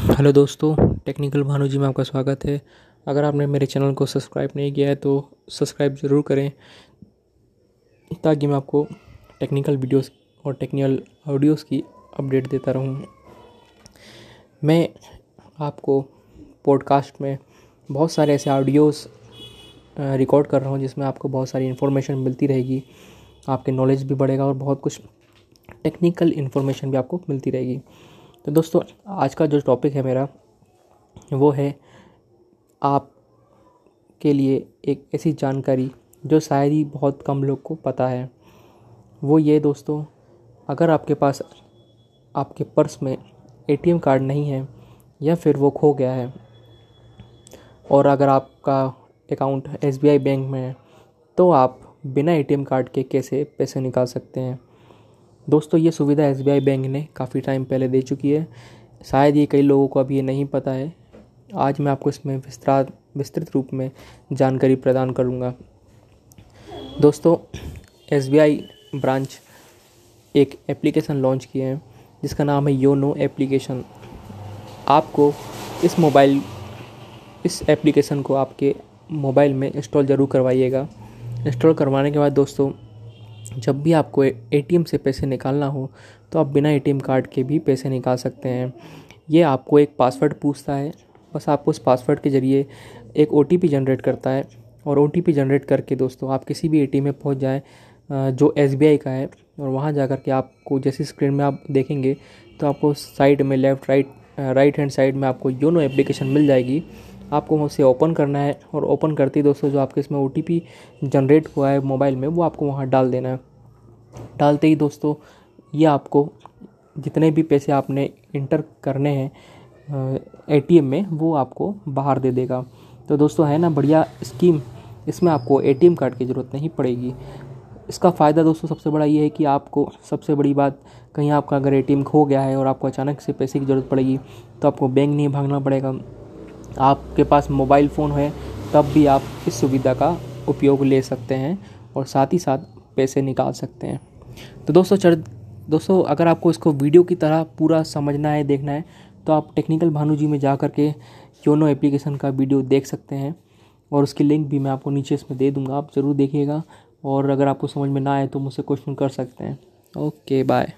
Hello दोस्तों, technical Bhanu जी में आपका स्वागत है। अगर आपने मेरे चैनल को सब्सक्राइब नहीं किया है तो सब्सक्राइब ज़रूर करें, ताकि मैं आपको टेक्निकल वीडियोस और टेक्निकल ऑडियोज़ की अपडेट देता रहूँ। मैं आपको पॉडकास्ट में बहुत सारे ऐसे ऑडियोज़ रिकॉर्ड कर रहा हूँ, जिसमें आपको बहुत सारी इन्फॉर्मेशन मिलती रहेगी, आपके नॉलेज भी बढ़ेगा और बहुत कुछ टेक्निकल इन्फॉर्मेशन भी आपको मिलती रहेगी। तो दोस्तों, आज का जो टॉपिक है मेरा, वो है आप के लिए एक ऐसी जानकारी जो शायद ही बहुत कम लोग को पता है। वो ये दोस्तों, अगर आपके पास, आपके पर्स में एटीएम कार्ड नहीं है या फिर वो खो गया है, और अगर आपका अकाउंट एसबीआई बैंक में है तो आप बिना एटीएम कार्ड के कैसे पैसे निकाल सकते हैं? दोस्तों, ये सुविधा एसबीआई बैंक ने काफ़ी टाइम पहले दे चुकी है। शायद ये कई लोगों को अभी ये नहीं पता है। आज मैं आपको इसमें विस्तृत विस्तृत रूप में जानकारी प्रदान करूँगा। दोस्तों, एसबीआई ब्रांच एक एप्लीकेशन लॉन्च किए हैं, जिसका नाम है योनो एप्लीकेशन। आपको इस मोबाइल, इस एप्लीकेशन को आपके मोबाइल में इंस्टॉल ज़रूर करवाइएगा। इंस्टॉल करवाने के बाद दोस्तों जब भी आपको एटीएम से पैसे निकालना हो तो आप बिना एटीएम कार्ड के भी पैसे निकाल सकते हैं। ये आपको एक पासवर्ड पूछता है। बस आपको उस पासवर्ड के ज़रिए एक ओटीपी जनरेट करता है और ओटीपी जनरेट करके दोस्तों, आप किसी भी ए में पहुँच जाएँ जो एसबीआई का है और वहाँ जा कर के आपको जैसी स्क्रीन में आप देखेंगे तो आपको साइड में left, right right hand side में आपको योनो एप्लीकेशन मिल जाएगी। आपको उसे ओपन करना है और ओपन करते ही दोस्तों, जो आपके इसमें ओटीपी जनरेट हुआ है मोबाइल में, वो आपको वहाँ डाल देना है। डालते ही दोस्तों, ये आपको जितने भी पैसे आपने इंटर करने हैं एटीएम में, वो आपको बाहर दे देगा। तो दोस्तों, है ना, बढ़िया स्कीम इसमें आपको एटीएम कार्ड की ज़रूरत नहीं पड़ेगी। इसका फ़ायदा दोस्तों, सबसे बड़ा ये है कि आपको सबसे बड़ी बात, कहीं आपका अगर एटीएम खो गया है और आपको अचानक से पैसे की ज़रूरत पड़ेगी तो आपको बैंक नहीं भागना पड़ेगा। आपके पास मोबाइल फ़ोन है, तब भी आप इस सुविधा का उपयोग ले सकते हैं और साथ ही साथ पैसे निकाल सकते हैं। तो दोस्तों, चर, दोस्तों, अगर आपको इसको वीडियो की तरह पूरा समझना है, देखना है तो आप टेक्निकल भानु जी में जा कर के योनो एप्लीकेशन का वीडियो देख सकते हैं और उसकी लिंक भी मैं आपको नीचे इसमें दे दूँगा, आप ज़रूर देखिएगा और अगर आपको समझ में ना आए तो मुझसे क्वेश्चन कर सकते हैं। Okay, bye.